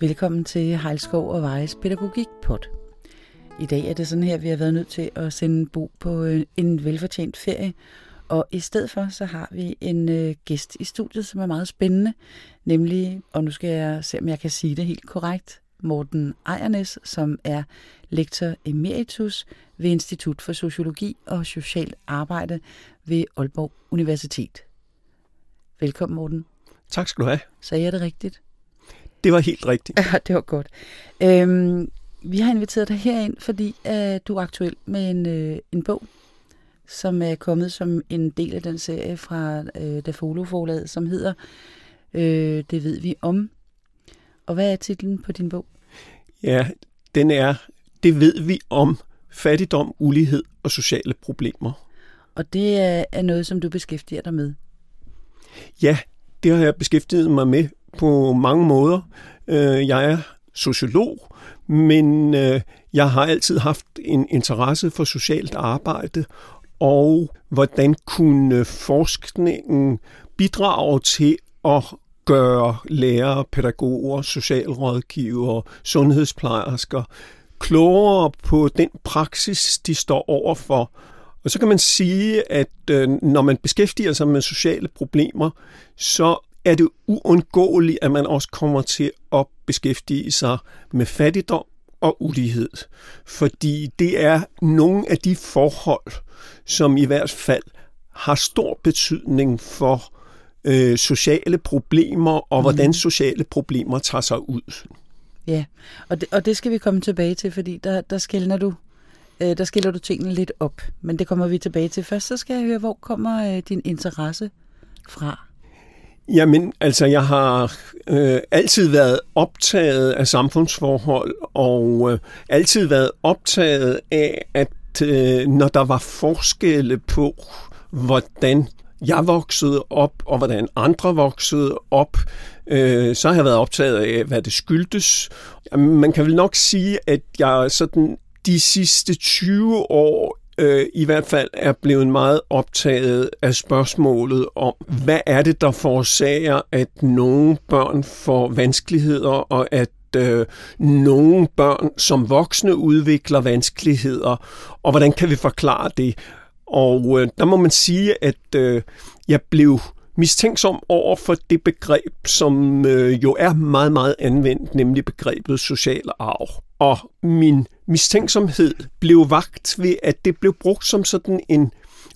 Velkommen til Hejlskov og Vejes Pædagogik-pod. I dag er det sådan her, vi har været nødt til at sende Bo på øh, en velfortjent ferie, og i stedet for, så har vi en øh, gæst i studiet, som er meget spændende, nemlig, og nu skal jeg se, om jeg kan sige det helt korrekt, Morten Ejernes, som er lektor emeritus ved Institut for Sociologi og Socialt Arbejde ved Aalborg Universitet. Velkommen, Morten. Tak skal du have. Sagde jeg det rigtigt? Det var helt rigtigt. Ja, det var godt. Øhm, vi har inviteret dig herind, fordi uh, du er aktuel med en, uh, en bog, som er kommet som en del af den serie fra uh, Dafolo-forlaget, som hedder uh, Det ved vi om. Og hvad er titlen på din bog? Ja, den er Det ved vi om fattigdom, ulighed og sociale problemer. Og det er noget, som du beskæftiger dig med? Ja, det har jeg beskæftiget mig med på mange måder. Øh, jeg er sociolog, men øh, jeg har altid haft en interesse for socialt arbejde, og hvordan kunne forskningen bidrage til at gøre lærere, pædagoger, socialrådgivere, sundhedsplejersker klogere på den praksis, de står overfor. Og så kan man sige, at øh, når man beskæftiger sig med sociale problemer, så er det uundgåeligt, at man også kommer til at beskæftige sig med fattigdom og ulighed. Fordi det er nogle af de forhold, som i hvert fald har stor betydning for øh, sociale problemer og mm. hvordan sociale problemer tager sig ud. Ja, og det, og det skal vi komme tilbage til, fordi der, der skældner du øh, der skiller du tingene lidt op, men det kommer vi tilbage til. Først så skal jeg høre, hvor kommer øh, din interesse fra? Jamen, altså, jeg har øh, altid været optaget af samfundsforhold, og øh, altid været optaget af, at øh, når der var forskelle på, hvordan jeg voksede op, og hvordan andre voksede op, øh, så har jeg været optaget af, hvad det skyldtes. Man kan vel nok sige, at jeg sådan de sidste 20 år øh, i hvert fald er blevet meget optaget af spørgsmålet om, hvad er det, der forårsager, at nogle børn får vanskeligheder, og at øh, nogle børn som voksne udvikler vanskeligheder, og hvordan kan vi forklare det? Og øh, der må man sige, at øh, jeg blev mistænksom over for det begreb, som øh, jo er meget, meget anvendt, nemlig begrebet social arv. Og min mistænksomhed blev vagt ved, at det blev brugt som sådan en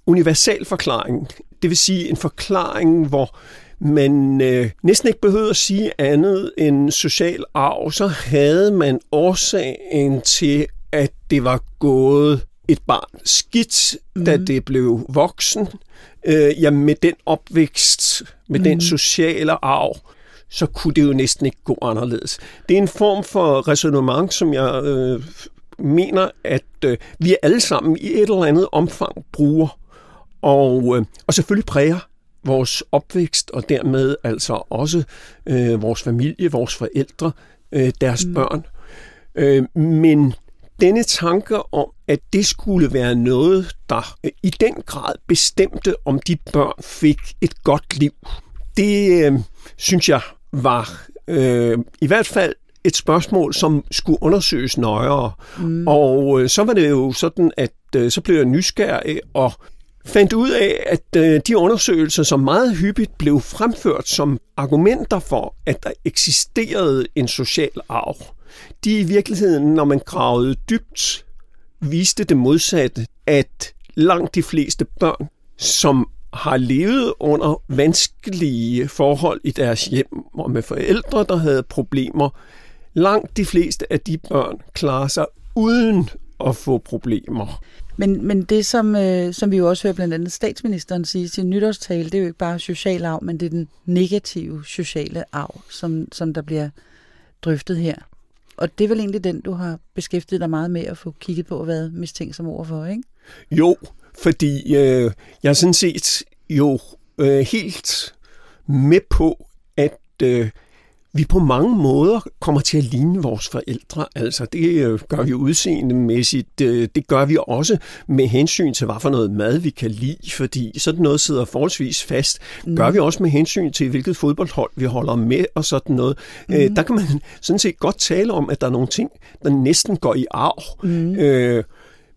universal forklaring. Det vil sige en forklaring, hvor man øh, næsten ikke behøvede at sige andet end social arv, så havde man årsagen til, at det var gået et barn skidt, mm. da det blev voksen. Øh, ja, med den opvækst, med mm. den sociale arv, så kunne det jo næsten ikke gå anderledes. Det er en form for resonemang, som jeg øh, mener, at øh, vi alle sammen i et eller andet omfang bruger, og, øh, og selvfølgelig præger vores opvækst, og dermed altså også øh, vores familie, vores forældre, øh, deres mm. børn. Øh, men denne tanke om, at det skulle være noget, der øh, i den grad bestemte, om de børn fik et godt liv, det øh, synes jeg var øh, i hvert fald et spørgsmål, som skulle undersøges nøjere. Mm. Og øh, så var det jo sådan, at øh, så blev jeg nysgerrig og fandt ud af, at øh, de undersøgelser, som meget hyppigt blev fremført som argumenter for, at der eksisterede en social arv, de i virkeligheden, når man gravede dybt, viste det modsatte, at langt de fleste børn, som har levet under vanskelige forhold i deres hjem og med forældre, der havde problemer, langt de fleste af de børn klarer sig uden at få problemer. Men, men det, som, øh, som vi jo også hører blandt andet statsministeren sige i sin nytårstale, det er jo ikke bare social arv, men det er den negative sociale arv, som, som der bliver drøftet her. Og det er vel egentlig den, du har beskæftiget dig meget med at få kigget på og været mistænksom overfor, ikke? Jo, fordi øh, jeg er sådan set jo øh, helt med på, at øh, vi på mange måder kommer til at ligne vores forældre. Altså, det øh, gør vi udseendemæssigt. Øh, det gør vi også med hensyn til, hvad for noget mad vi kan lide, fordi sådan noget sidder forholdsvis fast. Mm. Gør vi også med hensyn til, hvilket fodboldhold vi holder med og sådan noget. Mm. Der kan man sådan set godt tale om, at der er nogle ting, der næsten går i arv. Mm. Øh,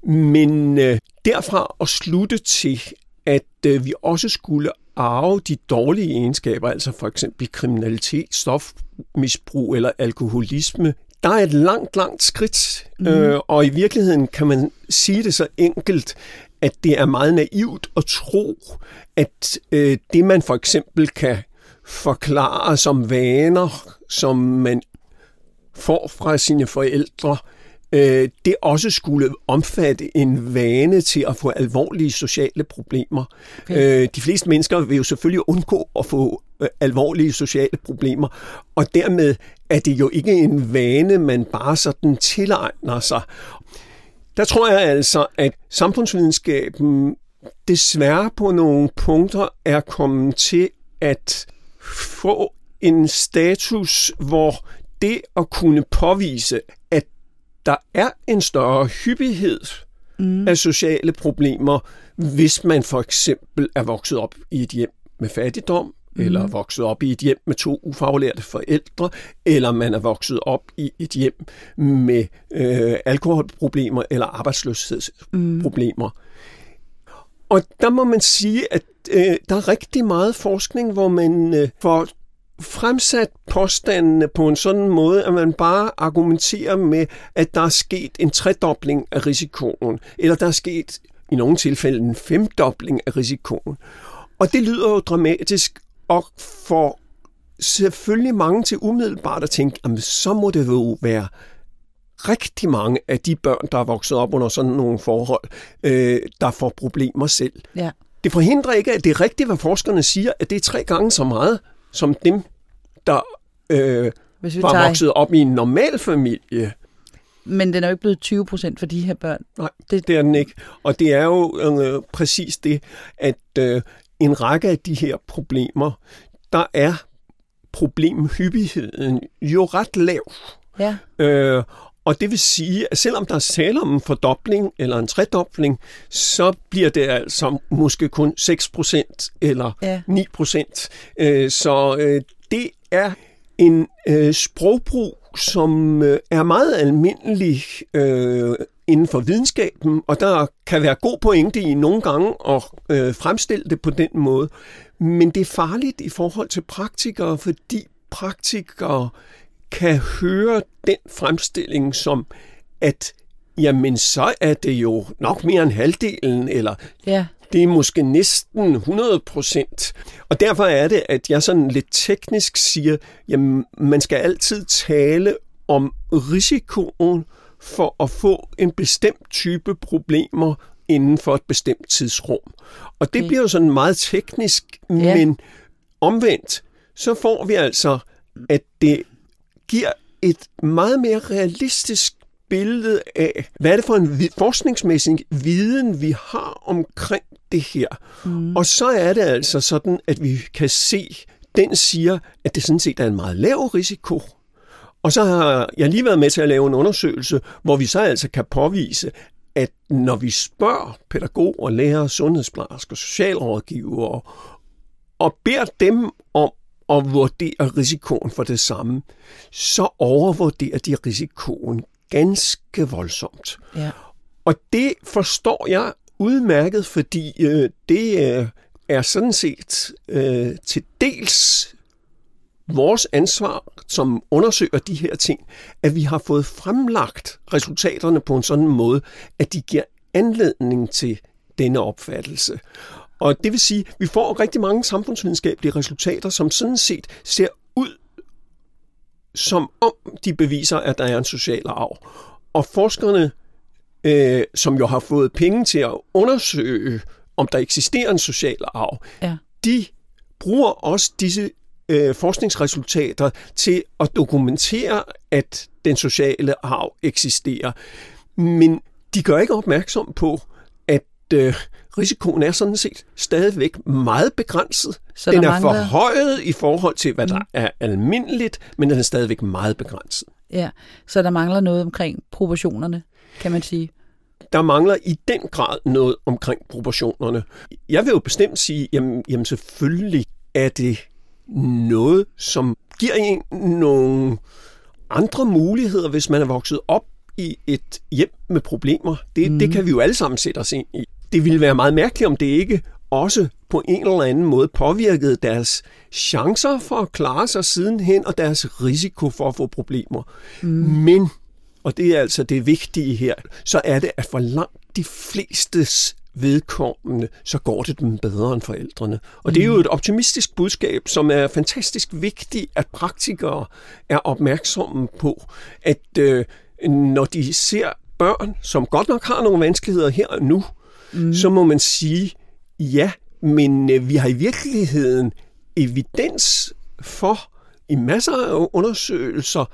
men øh, derfra at slutte til, at øh, vi også skulle arve de dårlige egenskaber, altså for eksempel kriminalitet, stofmisbrug eller alkoholisme, der er et langt, langt skridt, mm. øh, og i virkeligheden kan man sige det så enkelt, at det er meget naivt at tro, at øh, det man for eksempel kan forklare som vaner, som man får fra sine forældre, øh, det også skulle omfatte en vane til at få alvorlige sociale problemer. Okay. Øh, de fleste mennesker vil jo selvfølgelig undgå at få øh, alvorlige sociale problemer, og dermed er det jo ikke en vane, man bare sådan tilegner sig. Der tror jeg altså, at samfundsvidenskaben desværre på nogle punkter er kommet til at få en status, hvor det at kunne påvise, at der er en større hyppighed mm. af sociale problemer, hvis man for eksempel er vokset op i et hjem med fattigdom, mm. eller er vokset op i et hjem med to ufaglærte forældre, eller man er vokset op i et hjem med øh, alkoholproblemer eller arbejdsløshedsproblemer. Mm. Og der må man sige, at øh, der er rigtig meget forskning, hvor man øh, får fremsat påstandene på en sådan måde, at man bare argumenterer med, at der er sket en tredobling af risikoen, eller der er sket i nogle tilfælde en femdobling af risikoen. Og det lyder jo dramatisk, og for selvfølgelig mange til umiddelbart at tænke, at så må det jo være rigtig mange af de børn, der er vokset op under sådan nogle forhold, øh, der får problemer selv. Ja. Det forhindrer ikke, at det er rigtigt, hvad forskerne siger, at det er tre gange så meget, som dem, der øh, Hvis vi var tager... vokset op i en normal familie. Men den er jo ikke blevet 20 procent for de her børn. Nej, det... det er den ikke. Og det er jo øh, præcis det, at øh, en række af de her problemer, der er problemhyppigheden jo ret lav. Ja. Øh, og det vil sige, at selvom der er tale om en fordobling eller en tredobling, så bliver det altså måske kun 6% eller ja. 9%. Øh, så øh, det er en øh, sprogbrug, som øh, er meget almindelig øh, inden for videnskaben, og der kan være god pointe i nogle gange at øh, fremstille det på den måde. Men det er farligt i forhold til praktikere, fordi praktikere kan høre den fremstilling som, at jamen så er det jo nok mere end halvdelen, eller ja det er måske næsten 100 procent. Og derfor er det, at jeg sådan lidt teknisk siger, jamen man skal altid tale om risikoen for at få en bestemt type problemer inden for et bestemt tidsrum. Og det okay. bliver jo sådan meget teknisk, ja. men omvendt, så får vi altså, at det giver et meget mere realistisk billede af, hvad er det for en forskningsmæssig viden, vi har omkring det her. Mm. Og så er det altså sådan, at vi kan se, den siger, at det sådan set er en meget lav risiko. Og så har jeg lige været med til at lave en undersøgelse, hvor vi så altså kan påvise, at når vi spørger pædagoger, lærere, sundhedsplejersker, socialrådgivere og beder dem om at vurdere risikoen for det samme, så overvurderer de risikoen ganske voldsomt. Ja. Og det forstår jeg udmærket, fordi øh, det øh, er sådan set øh, til dels vores ansvar, som undersøger de her ting, at vi har fået fremlagt resultaterne på en sådan måde, at de giver anledning til denne opfattelse. Og det vil sige, at vi får rigtig mange samfundsvidenskabelige resultater, som sådan set ser ud som om de beviser, at der er en social arv. Og forskerne, øh, som jo har fået penge til at undersøge, om der eksisterer en social arv, ja. de bruger også disse øh, forskningsresultater til at dokumentere, at den sociale arv eksisterer. Men de gør ikke opmærksom på, øh, risikoen er sådan set stadigvæk meget begrænset. Så den er mangler- forhøjet i forhold til, hvad der er almindeligt, men den er stadigvæk meget begrænset. Ja, så der mangler noget omkring proportionerne, kan man sige. Der mangler i den grad noget omkring proportionerne. Jeg vil jo bestemt sige, jamen, jamen selvfølgelig er det noget, som giver en nogle andre muligheder, hvis man er vokset op i et hjem med problemer. Det, mm. det kan vi jo alle sammen sætte os ind i. Det ville være meget mærkeligt, om det ikke også på en eller anden måde påvirkede deres chancer for at klare sig sidenhen, og deres risiko for at få problemer. Mm. Men, og det er altså det vigtige her, så er det, at for langt de flestes vedkommende, så går det dem bedre end forældrene. Og det er jo et optimistisk budskab, som er fantastisk vigtigt, at praktikere er opmærksomme på, at øh, når de ser børn, som godt nok har nogle vanskeligheder her og nu, mm. så må man sige, ja, men øh, vi har i virkeligheden evidens for, i masser af undersøgelser,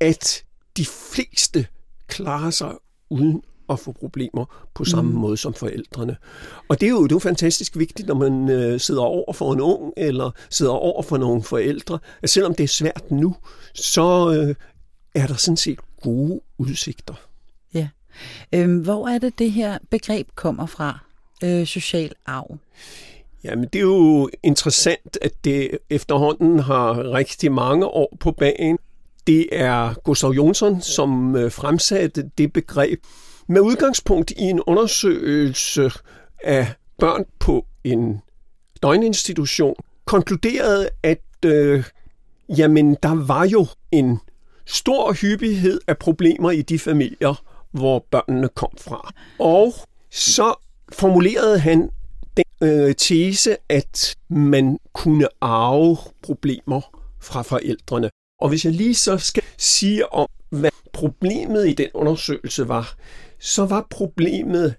at de fleste klarer sig uden at få problemer på samme mm. måde som forældrene. Og det er jo, det er jo fantastisk vigtigt, når man øh, sidder over for en ung, eller sidder over for nogle forældre, at selvom det er svært nu, så øh, er der sådan set gode udsigter. Øh, Øhm, hvor er det, det her begreb kommer fra? Øh, social arv. Jamen, det er jo interessant, at det efterhånden har rigtig mange år på banen. Det er Gustav Jonsson, som øh, fremsatte det begreb med udgangspunkt i en undersøgelse af børn på en døgninstitution, konkluderede, at øh, jamen, der var jo en stor hyppighed af problemer i de familier, hvor børnene kom fra. Og så formulerede han den øh, tese, at man kunne arve problemer fra forældrene. Og hvis jeg lige så skal sige om, hvad problemet i den undersøgelse var, så var problemet,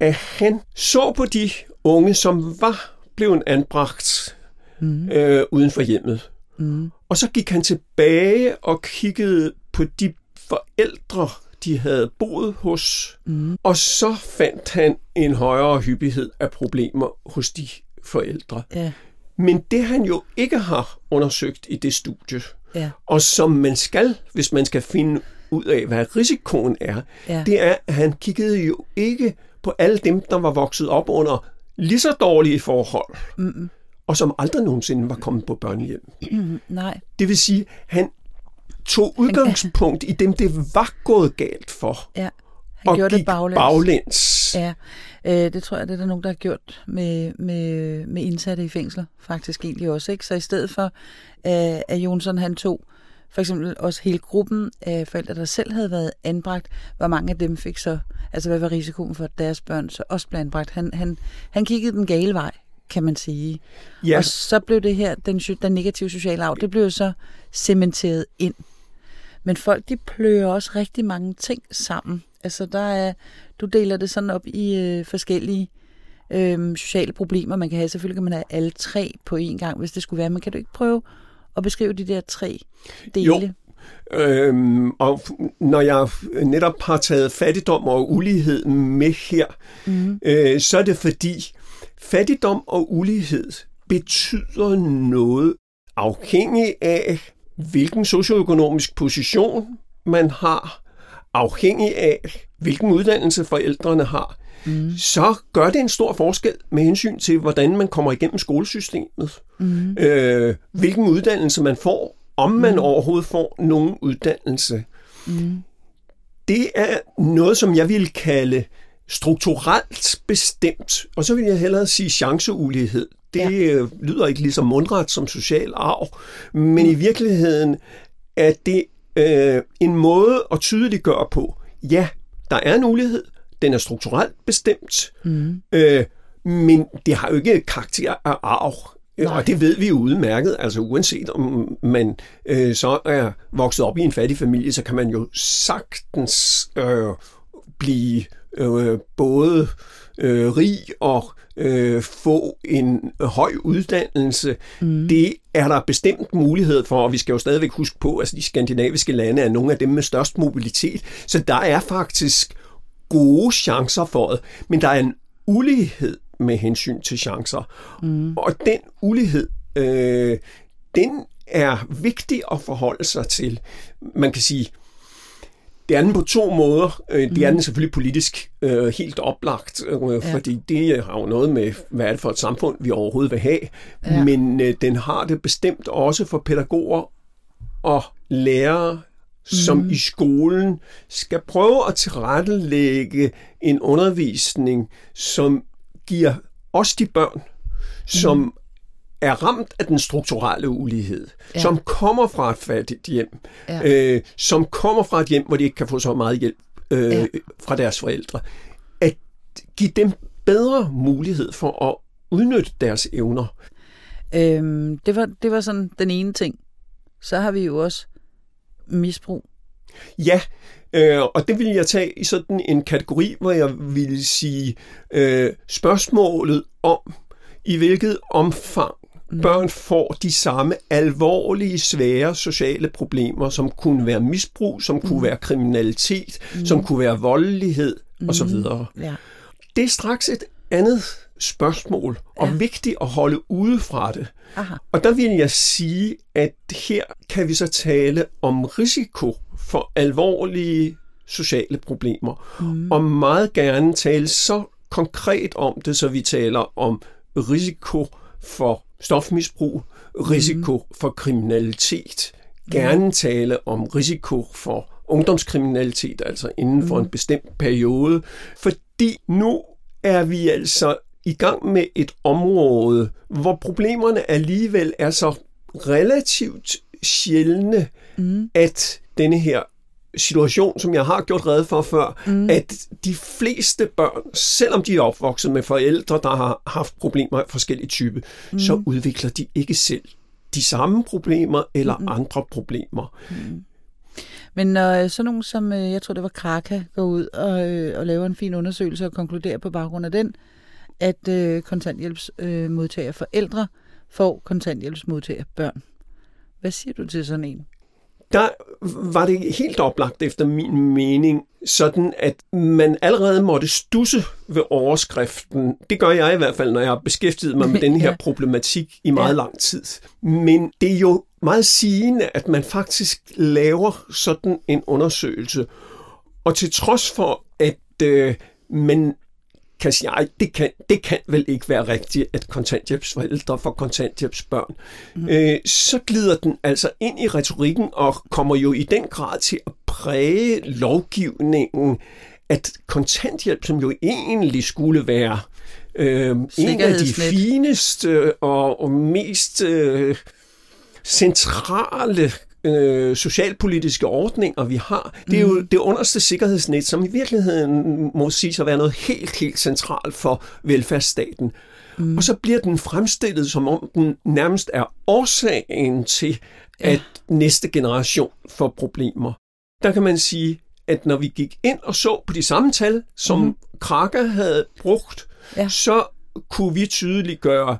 at han så på de unge, som var blevet anbragt mm. øh, uden for hjemmet. Mm. Og så gik han tilbage og kiggede på de forældre, de havde boet hos, mm. og så fandt han en højere hyppighed af problemer hos de forældre. Ja. Men det han jo ikke har undersøgt i det studie, Ja. og som man skal, hvis man skal finde ud af, hvad risikoen er, Ja. det er, at han kiggede jo ikke på alle dem, der var vokset op under lige så dårlige forhold, Mm-mm. og som aldrig nogensinde var kommet på børnehjem. Nej. Det vil sige, han tog udgangspunkt i dem, det var gået galt for, Ja. Han og gjorde gik det baglæns. baglæns. Ja, øh, det tror jeg, det er der nogen, der har gjort med, med, med indsatte i fængsler, faktisk egentlig også. Ikke? Så i stedet for, øh, at Jonsson han tog for eksempel også hele gruppen af forældre, der selv havde været anbragt, hvor mange af dem fik så, altså hvad var risikoen for, at deres børn så også blev anbragt. Han, han, han kiggede den gale vej, kan man sige. Ja. Og så blev det her, den, den negative sociale arv, det blev så cementeret ind. Men folk, de pløjer også rigtig mange ting sammen. Altså, der er, du deler det sådan op i øh, forskellige øh, sociale problemer, man kan have. Selvfølgelig kan man have alle tre på én gang, hvis det skulle være. Men kan du ikke prøve at beskrive de der tre dele? Jo. Øhm, og når jeg netop har taget fattigdom og ulighed med her, mm. øh, så er det fordi fattigdom og ulighed betyder noget afhængig af, hvilken socioøkonomisk position man har, afhængig af, hvilken uddannelse forældrene har, mm. så gør det en stor forskel med hensyn til, hvordan man kommer igennem skolesystemet, mm. øh, hvilken uddannelse man får, om man mm. overhovedet får nogen uddannelse. Mm. Det er noget, som jeg vil kalde strukturelt bestemt, og så vil jeg hellere sige chanceulighed. Det ja. lyder ikke lige så mundret som social arv, men mm. i virkeligheden er det øh, en måde at tydeliggøre på, ja, der er en ulighed, den er strukturelt bestemt, mm. øh, men det har jo ikke karakter af arv. Nej. Og det ved vi jo udmærket, altså uanset om man øh, så er vokset op i en fattig familie, så kan man jo sagtens øh, blive øh, både øh, rig og øh, få en høj uddannelse. Mm. Det er der bestemt mulighed for, og vi skal jo stadigvæk huske på, at altså, de skandinaviske lande er nogle af dem med størst mobilitet. Så der er faktisk gode chancer for det, men der er en ulighed med hensyn til chancer. Mm. Og den ulighed, øh, den er vigtig at forholde sig til. Man kan sige, det er den på to måder. Øh, det er mhm. den selvfølgelig politisk øh, helt oplagt, øh, ja. fordi det har jo noget med, hvad er det for et samfund, vi overhovedet vil have. Ja. Men øh, den har det bestemt også for pædagoger og lærere, som mm. i skolen skal prøve at tilrettelægge en undervisning, som giver os de børn, som mm er ramt af den strukturelle ulighed, ja. som kommer fra et fattigt hjem, ja. øh, som kommer fra et hjem, hvor de ikke kan få så meget hjælp øh, ja. fra deres forældre, at give dem bedre mulighed for at udnytte deres evner. Øhm, det, var, det var sådan den ene ting. Så har vi jo også misbrug. Ja, øh, og det vil jeg tage i sådan en kategori, hvor jeg vil sige øh, spørgsmålet om, i hvilket omfang. Børn får de samme alvorlige, svære sociale problemer, som kunne være misbrug, som kunne mm. være kriminalitet, mm. som kunne være voldelighed mm. osv. Ja. Det er straks et andet spørgsmål, og ja. vigtigt at holde ude fra det. Aha. Og der vil jeg sige, at her kan vi så tale om risiko for alvorlige sociale problemer, mm. og meget gerne tale så konkret om det, så vi taler om risiko for stofmisbrug, risiko mm. for kriminalitet, gerne tale om risiko for ungdomskriminalitet, altså inden for mm. en bestemt periode, fordi nu er vi altså i gang med et område, hvor problemerne alligevel er så relativt sjældne, mm. at denne her situation, som jeg har gjort red for før, mm. at de fleste børn, selvom de er opvokset med forældre, der har haft problemer af forskellige typer, mm. så udvikler de ikke selv de samme problemer eller mm. andre problemer. Mm. Men når sådan nogen som, øh, jeg tror det var Kraka, går ud og, øh, og laver en fin undersøgelse og konkluderer på baggrund af den, at øh, kontanthjælpsmodtager forældre får kontanthjælpsmodtager børn. Hvad siger du til sådan en? Der var det helt oplagt efter min mening, sådan at man allerede måtte stusse ved overskriften. Det gør jeg i hvert fald, når jeg har beskæftiget mig med den her problematik i meget lang tid. Men det er jo meget sigende, at man faktisk laver sådan en undersøgelse. Og til trods for, at øh, man kan sige, ej, det kan, det kan vel ikke være rigtigt, at kontanthjælpsforældre får kontanthjælpsbørn. Mm. Øh, så glider den altså ind i retorikken og kommer jo i den grad til at præge lovgivningen, at kontanthjælp, som jo egentlig skulle være øh, en af de fineste og, og mest øh, centrale øh, socialpolitiske ordninger, vi har, det er jo mm. det underste sikkerhedsnet, som i virkeligheden må sige at være noget helt, helt centralt for velfærdsstaten. Mm. Og så bliver den fremstillet, som om den nærmest er årsagen til, at ja. næste generation får problemer. Der kan man sige, at når vi gik ind og så på de samme tal, som mm. Kraka havde brugt, ja. så kunne vi tydeligt gøre,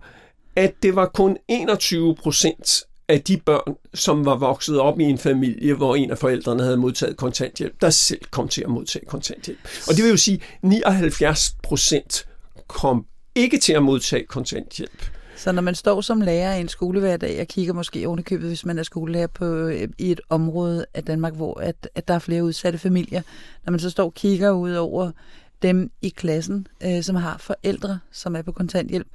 at det var kun 21 procent af de børn, som var vokset op i en familie, hvor en af forældrene havde modtaget kontanthjælp, der selv kom til at modtage kontanthjælp. Og det vil jo sige, at 79 procent kom ikke til at modtage kontanthjælp. Så når man står som lærer i en skole hver dag, og kigger måske ovenikøbet, hvis man er skolelærer på, øh, i et område af Danmark, hvor at, at der er flere udsatte familier, når man så står og kigger ud over dem i klassen, øh, som har forældre, som er på kontanthjælp,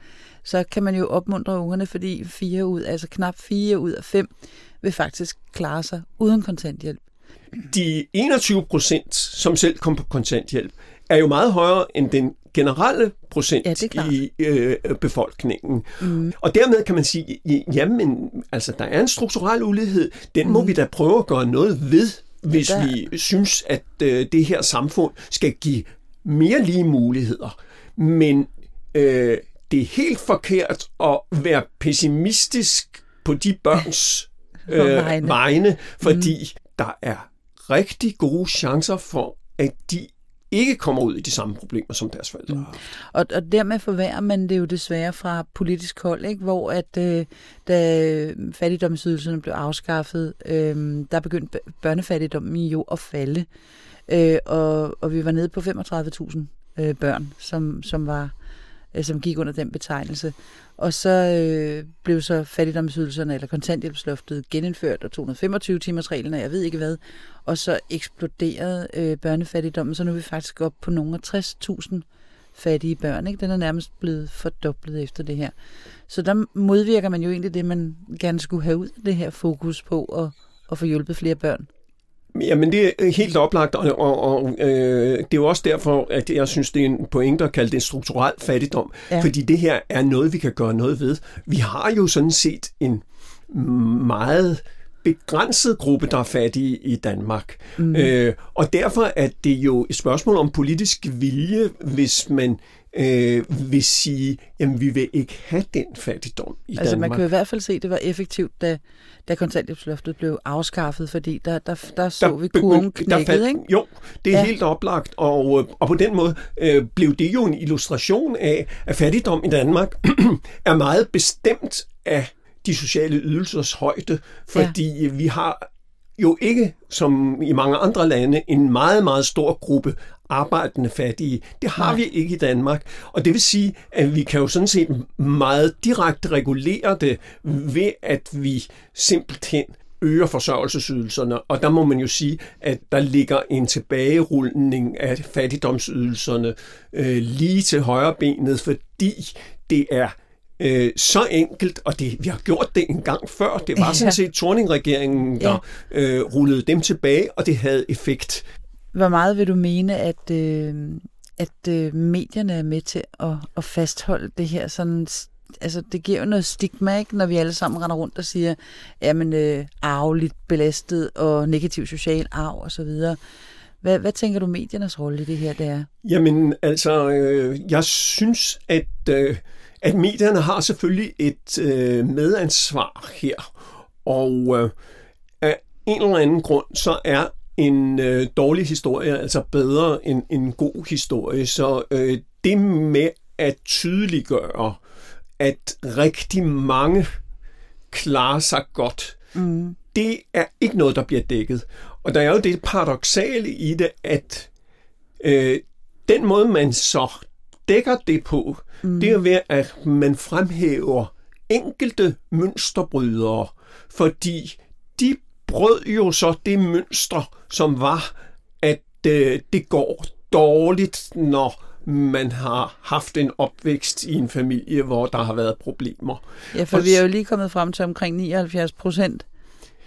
så kan man jo opmuntre ungerne, fordi fire ud, altså knap fire ud af fem vil faktisk klare sig uden kontanthjælp. De 21 procent, som selv kom på kontanthjælp, er jo meget højere end den generelle procent ja, i øh, befolkningen. Mm. Og dermed kan man sige, jamen, altså, der er en strukturel ulighed, den mm. må vi da prøve at gøre noget ved, hvis der... vi synes, at øh, det her samfund skal give mere lige muligheder. Men øh, det er helt forkert at være pessimistisk på de børns øh, vegne, fordi mm. der er rigtig gode chancer for, at de ikke kommer ud i de samme problemer, som deres forældre mm. har og, og dermed forværrer man det jo desværre fra politisk hold, ikke? hvor at øh, da fattigdomsydelserne blev afskaffet, øh, der begyndte børnefattigdommen jo at falde, øh, og, og vi var nede på 35.000 øh, børn, som, som var øh, som gik under den betegnelse. Og så øh, blev så fattigdomsydelserne eller kontanthjælpsloftet genindført, og 225 timers reglen, og jeg ved ikke hvad. Og så eksploderede øh, børnefattigdommen, så nu er vi faktisk op på nogle af 60.000 fattige børn. Ikke? Den er nærmest blevet fordoblet efter det her. Så der modvirker man jo egentlig det, man gerne skulle have ud af det her fokus på at, at få hjulpet flere børn. Jamen, det er helt oplagt, og, og, og øh, det er jo også derfor, at jeg synes, det er en pointe at kalde det en strukturel fattigdom, ja. fordi det her er noget, vi kan gøre noget ved. Vi har jo sådan set en meget begrænset gruppe, der er fattige i Danmark. Mm. Øh, og derfor er det jo et spørgsmål om politisk vilje, hvis man øh, vil sige, jamen vi vil ikke have den fattigdom i altså, Danmark. man kan i hvert fald se, at det var effektivt, da, da kontanthjælpsloftet blev afskaffet, fordi der, der, der så der vi kurven knækket, ikke? Jo, det er ja. helt oplagt, og, og på den måde øh, blev det jo en illustration af, at fattigdom i Danmark er meget bestemt af de sociale ydelsers højde, fordi ja. vi har jo ikke, som i mange andre lande, en meget, meget stor gruppe arbejdende fattige. Det har Nej. vi ikke i Danmark. Og det vil sige, at vi kan jo sådan set meget direkte regulere det ved, at vi simpelthen øger forsørgelsesydelserne, og der må man jo sige, at der ligger en tilbagerulning af fattigdomsydelserne øh, lige til højre benet, fordi det er øh, så enkelt, og det, vi har gjort det en gang før. Det var sådan set Torning-regeringen, der ja. øh, rullede dem tilbage, og det havde effekt. Hvor meget vil du mene, at, øh, at øh, medierne er med til at, at fastholde det her sådan altså det giver jo noget stigma, ikke, når vi alle sammen render rundt og siger, jamen øh, arveligt belastet og negativ social arv og så videre. Hvad, hvad tænker du mediernes rolle i det her, det er? Jamen, altså, øh, jeg synes, at, øh, at medierne har selvfølgelig et øh, medansvar her. Og øh, af en eller anden grund, så er en øh, dårlig historie altså bedre end en god historie. Så øh, det med at tydeliggøre, at rigtig mange klarer sig godt, mm. det er ikke noget, der bliver dækket. Og der er jo det paradoxale i det, at øh, den måde, man så dækker det på, mm. det er ved, at man fremhæver enkelte mønsterbrydere, fordi de brød jo så det mønster, som var, at øh, det går dårligt, når man har haft en opvækst i en familie, hvor der har været problemer. Ja, for og vi er jo lige kommet frem til omkring 79 procent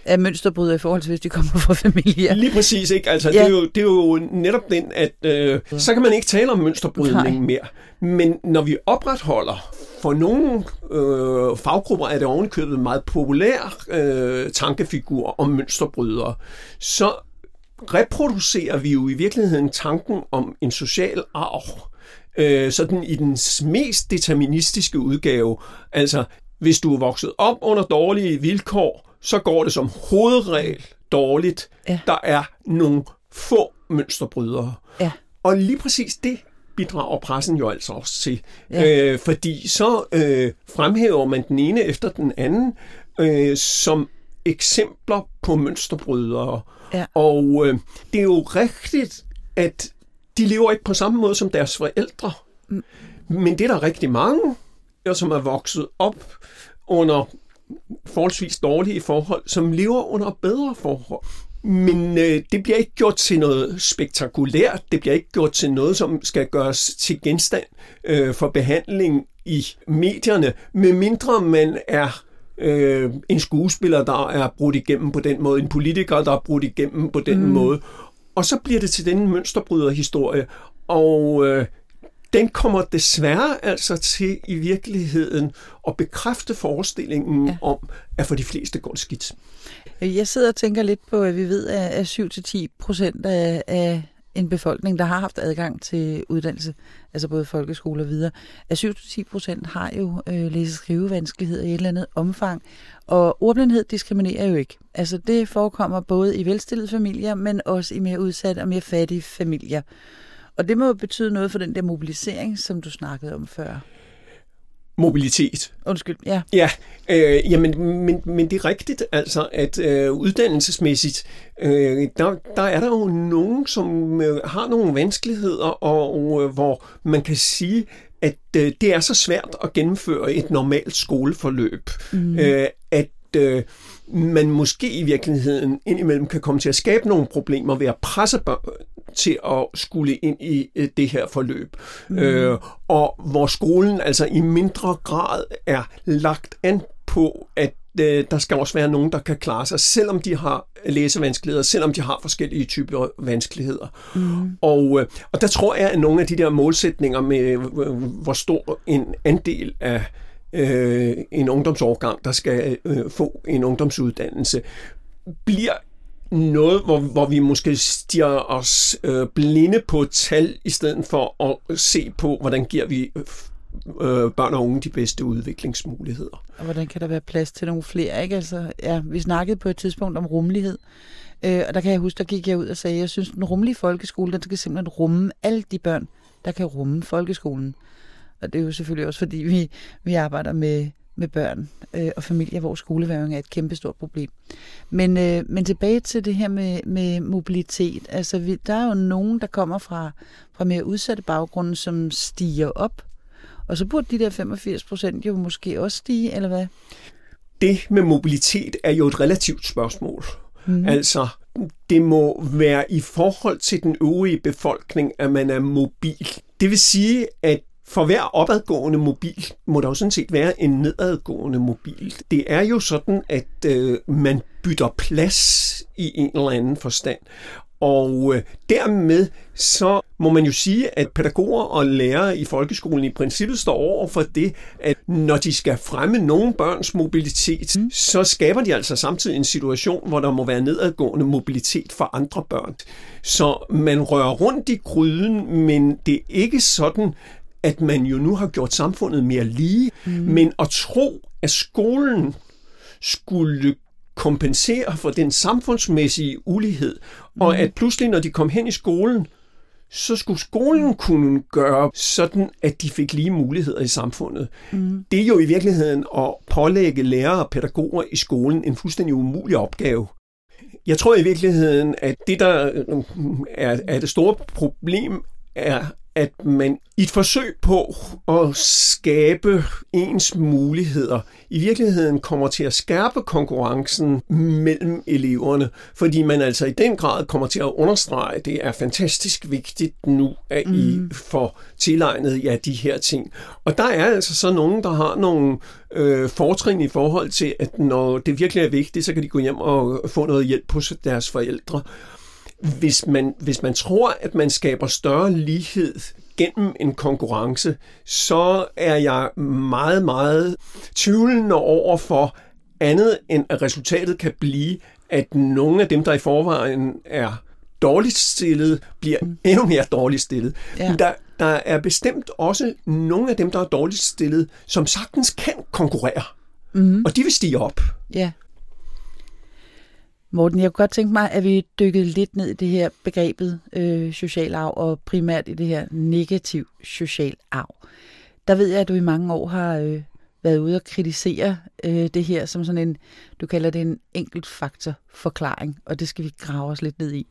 af mønsterbrydere i forhold til, hvis de kommer fra familier. Lige præcis, ikke? Altså, ja. det, er jo, det er jo netop den, at øh, så kan man ikke tale om mønsterbrydning Nej. mere. Men når vi opretholder, for nogle øh, faggrupper er det ovenikøbet meget populær øh, tankefigur om mønsterbrydere, så reproducerer vi jo i virkeligheden tanken om en social arv, øh, sådan i den mest deterministiske udgave. Altså, hvis du er vokset op under dårlige vilkår, så går det som hovedregel dårligt. Ja. Der er nogle få mønsterbrydere. Ja. Og lige præcis det bidrager pressen jo altså også til. Ja. Øh, fordi så øh, fremhæver man den ene efter den anden øh, som eksempler på mønsterbrydere. Ja. Og øh, det er jo rigtigt, at de lever ikke på samme måde som deres forældre. Mm. Men det er der rigtig mange, som er vokset op under forholdsvis dårlige forhold, som lever under bedre forhold. Men øh, det bliver ikke gjort til noget spektakulært. Det bliver ikke gjort til noget, som skal gøres til genstand øh, for behandling i medierne, medmindre man er øh, en skuespiller, der er brudt igennem på den måde, en politiker, der er brudt igennem på den mm. måde. Og så bliver det til den mønsterbryderhistorie, og øh, den kommer desværre altså til i virkeligheden at bekræfte forestillingen ja. om, at for de fleste går det skidt. Jeg sidder og tænker lidt på, at vi ved, at 7-10 procent af, af en befolkning, der har haft adgang til uddannelse, altså både folkeskole og videre, at 7-10 procent har jo øh, læse-skrivevanskeligheder i et eller andet omfang. Og ordblindhed diskriminerer jo ikke. Altså det forekommer både i velstillede familier, men også i mere udsatte og mere fattige familier. Og det må jo betyde noget for den der mobilisering, som du snakkede om før. mobilitet. Undskyld, ja. Ja, øh, jamen, men, men det er rigtigt, altså, at øh, uddannelsesmæssigt, øh, der, der er der jo nogen, som øh, har nogle vanskeligheder, og øh, hvor man kan sige, at øh, det er så svært at gennemføre et normalt skoleforløb, mm. øh, øh, man måske i virkeligheden indimellem kan komme til at skabe nogle problemer ved at presse børn til at skulle ind i øh, det her forløb. Mm. Øh, og hvor skolen altså i mindre grad er lagt an på, at øh, der skal også være nogen, der kan klare sig, selvom de har læsevanskeligheder, selvom de har forskellige typer vanskeligheder. Mm. Og, øh, og der tror jeg, at nogle af de der målsætninger med, øh, hvor stor en andel af øh, en ungdomsårgang, der skal øh, få en ungdomsuddannelse, bliver noget, hvor, hvor vi måske stiger os øh, blinde på tal, i stedet for at se på, hvordan giver vi øh, øh, børn og unge de bedste udviklingsmuligheder. Og hvordan kan der være plads til nogle flere? Ikke? Altså, ja, vi snakkede på et tidspunkt om rummelighed, øh, og der kan jeg huske, der gik jeg ud og sagde, at jeg synes, den rummelige folkeskole, den skal simpelthen rumme alle de børn, der kan rumme folkeskolen. Og det er jo selvfølgelig også, fordi vi, vi arbejder med, med børn øh, og familier, hvor skoleværing er et kæmpestort problem. Men, øh, men tilbage til det her med, med mobilitet. Altså, vi, der er jo nogen, der kommer fra, fra mere udsatte baggrunde, som stiger op. Og så burde de der 85 procent jo måske også stige, eller hvad? Det med mobilitet er jo et relativt spørgsmål. Mm. Altså, det må være i forhold til den øvrige befolkning, at man er mobil. Det vil sige, at for hver opadgående mobil må der jo sådan set være en nedadgående mobil. Det er jo sådan, at øh, man bytter plads i en eller anden forstand. Og øh, dermed så må man jo sige, at pædagoger og lærere i folkeskolen i princippet står over for det, at når de skal fremme nogle børns mobilitet, mm. så skaber de altså samtidig en situation, hvor der må være nedadgående mobilitet for andre børn. Så man rører rundt i gryden, men det er ikke sådan, at man jo nu har gjort samfundet mere lige, mm. men at tro, at skolen skulle kompensere for den samfundsmæssige ulighed, mm. og at pludselig, når de kom hen i skolen, så skulle skolen kunne gøre sådan, at de fik lige muligheder i samfundet. Mm. Det er jo i virkeligheden at pålægge lærere og pædagoger i skolen en fuldstændig umulig opgave. Jeg tror i virkeligheden, at det, der er, er det store problem, er, at man i et forsøg på at skabe ens muligheder, i virkeligheden kommer til at skærpe konkurrencen mellem eleverne, fordi man altså i den grad kommer til at understrege, at det er fantastisk vigtigt nu, at I mm. får tilegnet ja, de her ting. Og der er altså så nogen, der har nogle øh, fortrin i forhold til, at når det virkelig er vigtigt, så kan de gå hjem og få noget hjælp hos deres forældre hvis man, hvis man tror, at man skaber større lighed gennem en konkurrence, så er jeg meget, meget tvivlende over for andet end at resultatet kan blive, at nogle af dem, der i forvejen er dårligt stillet, bliver mm. endnu mere dårligt stillet. Ja. Der, der er bestemt også nogle af dem, der er dårligt stillet, som sagtens kan konkurrere. Mm. Og de vil stige op. Ja. Morten, jeg kunne godt tænke mig, at vi dykkede lidt ned i det her begrebet øh, social arv, og primært i det her negativ social arv. Der ved jeg, at du i mange år har øh, været ude og kritisere øh, det her som sådan en, du kalder det en enkelt faktor forklaring, og det skal vi grave os lidt ned i.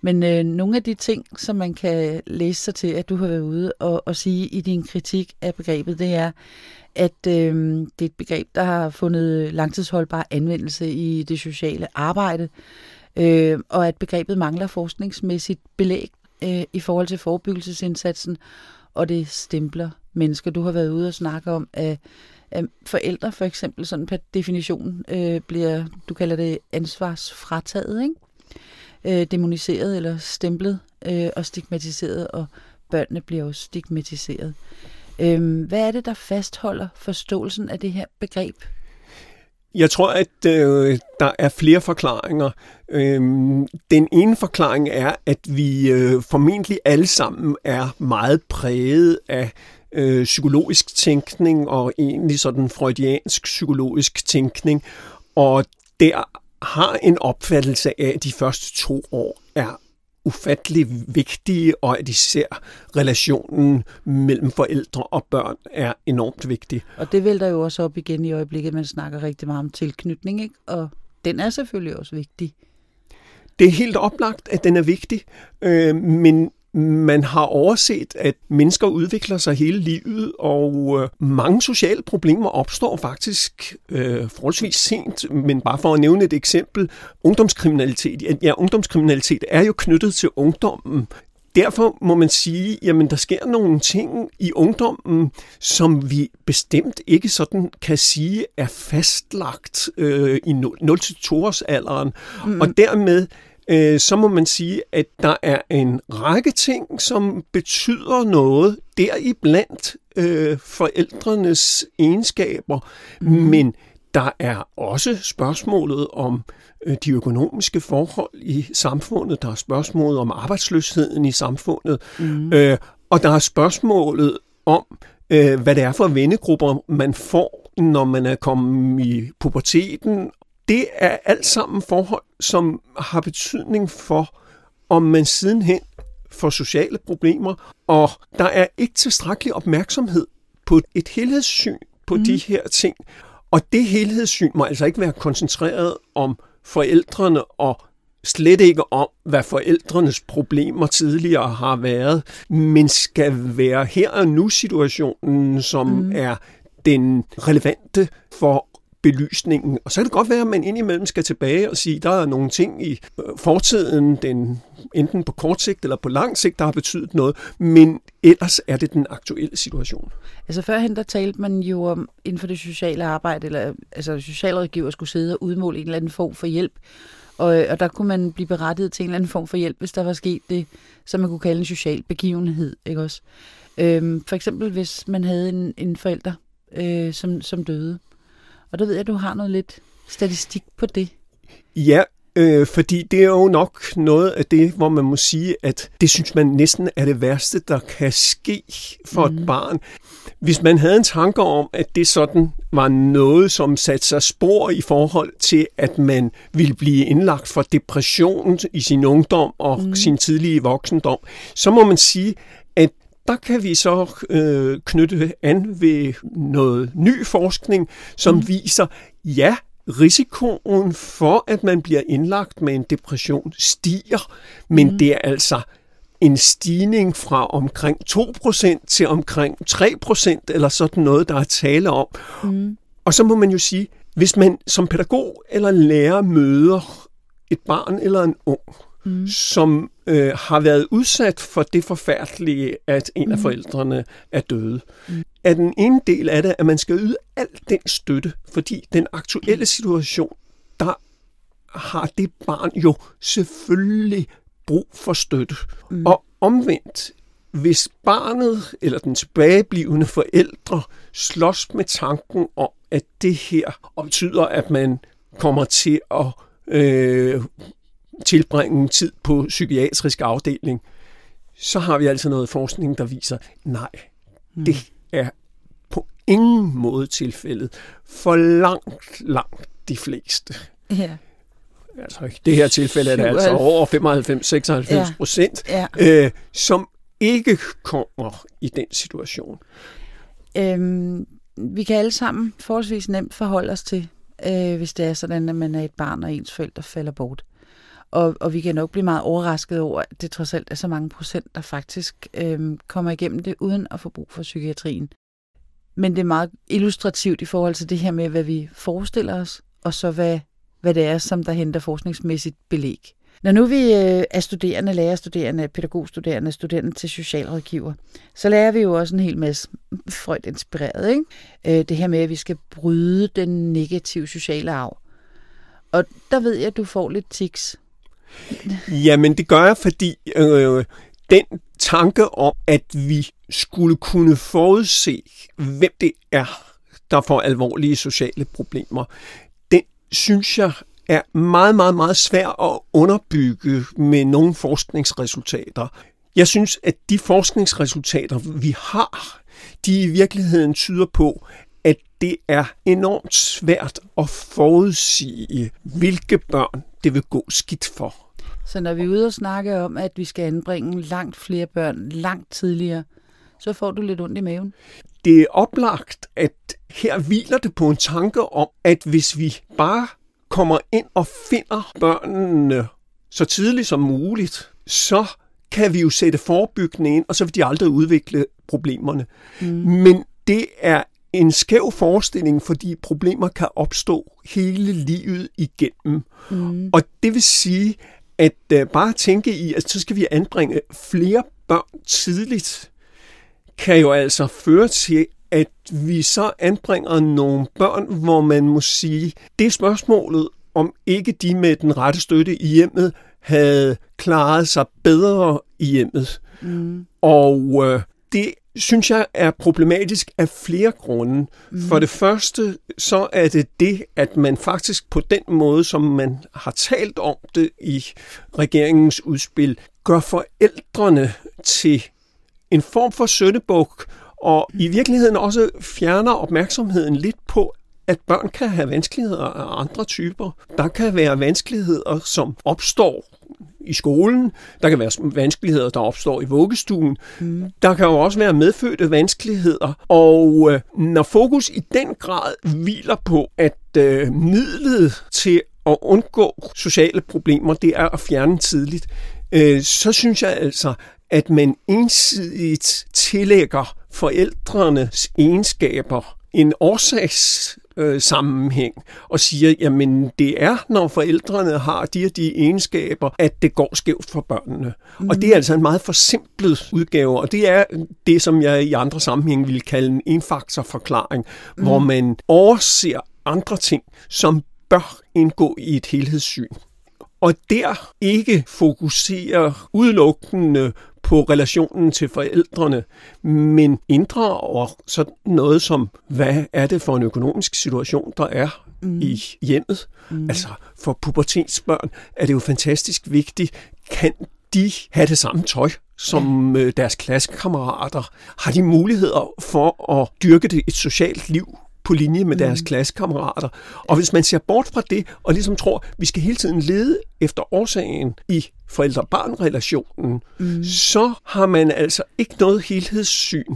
Men øh, nogle af de ting, som man kan læse sig til, at du har været ude og, og sige i din kritik af begrebet, det er, at øh, det er et begreb, der har fundet langtidsholdbar anvendelse i det sociale arbejde, øh, og at begrebet mangler forskningsmæssigt belæg øh, i forhold til forebyggelsesindsatsen, og det stempler mennesker. Du har været ude og snakke om, at, at forældre for eksempel sådan per definition øh, bliver, du kalder det ansvarsfrataget, ikke? Øh, demoniseret eller stemplet øh, og stigmatiseret, og børnene bliver også stigmatiseret. Øhm, hvad er det, der fastholder forståelsen af det her begreb? Jeg tror, at øh, der er flere forklaringer. Øhm, den ene forklaring er, at vi øh, formentlig alle sammen er meget præget af øh, psykologisk tænkning og egentlig sådan freudiansk psykologisk tænkning, og der har en opfattelse af, at de første to år er ufattelig vigtige, og at især relationen mellem forældre og børn er enormt vigtig. Og det vælter jo også op igen i øjeblikket, man snakker rigtig meget om tilknytning, ikke? og den er selvfølgelig også vigtig. Det er helt oplagt, at den er vigtig, øh, men man har overset, at mennesker udvikler sig hele livet, og øh, mange sociale problemer opstår faktisk øh, forholdsvis sent. Men bare for at nævne et eksempel, ungdomskriminalitet. Ja, ungdomskriminalitet er jo knyttet til ungdommen. Derfor må man sige, jamen der sker nogle ting i ungdommen, som vi bestemt ikke sådan kan sige er fastlagt øh, i 0-2 års alderen. Mm. Og dermed øh, så må man sige, at der er en række ting, som betyder noget deriblandt øh, forældrenes egenskaber, mm. men der er også spørgsmålet om øh, de økonomiske forhold i samfundet, der er spørgsmålet om arbejdsløsheden i samfundet, mm. øh, og der er spørgsmålet om, øh, hvad det er for vennegrupper, man får, når man er kommet i puberteten, det er alt sammen forhold, som har betydning for, om man sidenhen får sociale problemer, og der er ikke tilstrækkelig opmærksomhed på et helhedssyn på mm. de her ting. Og det helhedssyn må altså ikke være koncentreret om forældrene og slet ikke om, hvad forældrenes problemer tidligere har været, men skal være her og nu situationen, som mm. er den relevante for belysningen. Og så kan det godt være, at man indimellem skal tilbage og sige, at der er nogle ting i øh, fortiden, den, enten på kort sigt eller på lang sigt, der har betydet noget, men ellers er det den aktuelle situation. Altså førhen der talte man jo om inden for det sociale arbejde, eller altså socialrådgiver skulle sidde og udmåle en eller anden form for hjælp, og, øh, og der kunne man blive berettiget til en eller anden form for hjælp, hvis der var sket det, som man kunne kalde en social begivenhed, ikke også? Øhm, for eksempel hvis man havde en, en forælder, øh, som, som døde, og der ved jeg, at du har noget lidt statistik på det. Ja, øh, fordi det er jo nok noget af det, hvor man må sige, at det synes man næsten er det værste, der kan ske for mm. et barn. Hvis man havde en tanke om, at det sådan var noget, som satte sig spor i forhold til, at man ville blive indlagt for depression i sin ungdom og mm. sin tidlige voksendom, så må man sige, der kan vi så øh, knytte an ved noget ny forskning, som mm. viser, ja, risikoen for, at man bliver indlagt med en depression, stiger, men mm. det er altså en stigning fra omkring 2% til omkring 3% eller sådan noget, der er tale om. Mm. Og så må man jo sige, hvis man som pædagog eller lærer møder et barn eller en ung, mm. som øh, har været udsat for det forfærdelige, at en af mm. forældrene er døde. Mm. Er den ene del af det, at man skal yde al den støtte, fordi den aktuelle situation, der har det barn jo selvfølgelig brug for støtte. Mm. Og omvendt, hvis barnet eller den tilbageblivende forældre slås med tanken om, at det her betyder, at man kommer til at øh, tilbringe tid på psykiatrisk afdeling, så har vi altså noget forskning, der viser, nej, mm. det er på ingen måde tilfældet for langt, langt de fleste. Ja. Altså i det her tilfælde er det altså over 95-96 procent, ja. ja. øh, som ikke kommer i den situation. Øhm, vi kan alle sammen forholdsvis nemt forholde os til, øh, hvis det er sådan, at man er et barn, og ens forældre falder bort. Og, og vi kan nok blive meget overrasket over, at det trods alt er så mange procent, der faktisk øh, kommer igennem det uden at få brug for psykiatrien. Men det er meget illustrativt i forhold til det her med, hvad vi forestiller os, og så hvad, hvad det er, som der henter forskningsmæssigt belæg. Når nu vi øh, er studerende, lærerstuderende, pædagogstuderende, studerende til socialrådgiver, så lærer vi jo også en hel masse Freud inspireret. Ikke? Øh, det her med, at vi skal bryde den negative sociale arv. Og der ved jeg, at du får lidt tics Jamen, det gør jeg, fordi øh, den tanke om, at vi skulle kunne forudse, hvem det er, der får alvorlige sociale problemer, den synes jeg er meget, meget, meget svær at underbygge med nogle forskningsresultater. Jeg synes, at de forskningsresultater, vi har, de i virkeligheden tyder på, at det er enormt svært at forudsige, hvilke børn det vil gå skidt for. Så når vi er ude og snakke om, at vi skal anbringe langt flere børn langt tidligere, så får du lidt ondt i maven. Det er oplagt, at her hviler det på en tanke om, at hvis vi bare kommer ind og finder børnene så tidligt som muligt, så kan vi jo sætte forebyggende ind, og så vil de aldrig udvikle problemerne. Mm. Men det er en skæv forestilling, fordi problemer kan opstå hele livet igennem. Mm. Og det vil sige, at uh, bare tænke i, at så skal vi anbringe flere børn tidligt, kan jo altså føre til, at vi så anbringer nogle børn, hvor man må sige, det er spørgsmålet, om ikke de med den rette støtte i hjemmet havde klaret sig bedre i hjemmet. Mm. Og øh, det synes jeg er problematisk af flere grunde. Mm. For det første, så er det det, at man faktisk på den måde, som man har talt om det i regeringens udspil, gør forældrene til en form for søndebuk, og i virkeligheden også fjerner opmærksomheden lidt på, at børn kan have vanskeligheder af andre typer. Der kan være vanskeligheder, som opstår i skolen. Der kan være vanskeligheder, der opstår i vuggestuen. Mm. Der kan jo også være medfødte vanskeligheder. Og øh, når fokus i den grad hviler på, at øh, midlet til at undgå sociale problemer, det er at fjerne tidligt, øh, så synes jeg altså, at man ensidigt tillægger forældrenes egenskaber en årsags øh, sammenhæng og siger, jamen det er, når forældrene har de og de egenskaber, at det går skævt for børnene. Mm. Og det er altså en meget forsimplet udgave, og det er det, som jeg i andre sammenhæng vil kalde en enfaktorforklaring, mm. hvor man overser andre ting, som bør indgå i et helhedssyn og der ikke fokuserer udelukkende på relationen til forældrene, men inddrager sådan noget som, hvad er det for en økonomisk situation, der er mm. i hjemmet? Mm. Altså for pubertetsbørn er det jo fantastisk vigtigt, kan de have det samme tøj som ja. Øh, deres klassekammerater? Har de muligheder for at dyrke det et socialt liv på linje med deres mm. klassekammerater. Og hvis man ser bort fra det, og ligesom tror, at vi skal hele tiden lede efter årsagen i forældre-barn-relationen, mm. så har man altså ikke noget helhedssyn.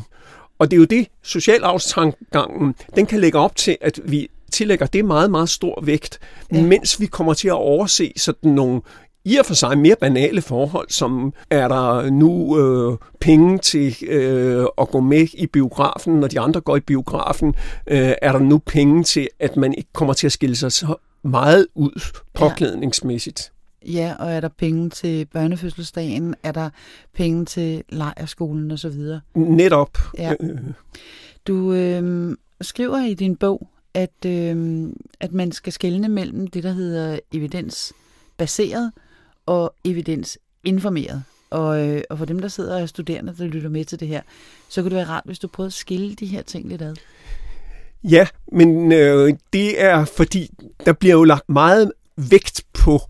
Og det er jo det, socialarvstankegangen, den kan lægge op til, at vi tillægger det meget, meget stor vægt, ja. mens vi kommer til at overse sådan nogle i og for sig mere banale forhold, som er der nu øh, penge til øh, at gå med i biografen, når de andre går i biografen, øh, er der nu penge til, at man ikke kommer til at skille sig så meget ud påklædningsmæssigt. Ja. ja, og er der penge til børnefødselsdagen? Er der penge til lejerskolen osv.? Netop. Ja. Du øh, skriver i din bog, at, øh, at man skal skelne mellem det, der hedder evidensbaseret og evidensinformeret. Og, øh, og for dem, der sidder og er studerende, der lytter med til det her, så kunne det være rart, hvis du prøvede at skille de her ting lidt ad. Ja, men øh, det er fordi, der bliver jo lagt meget vægt på,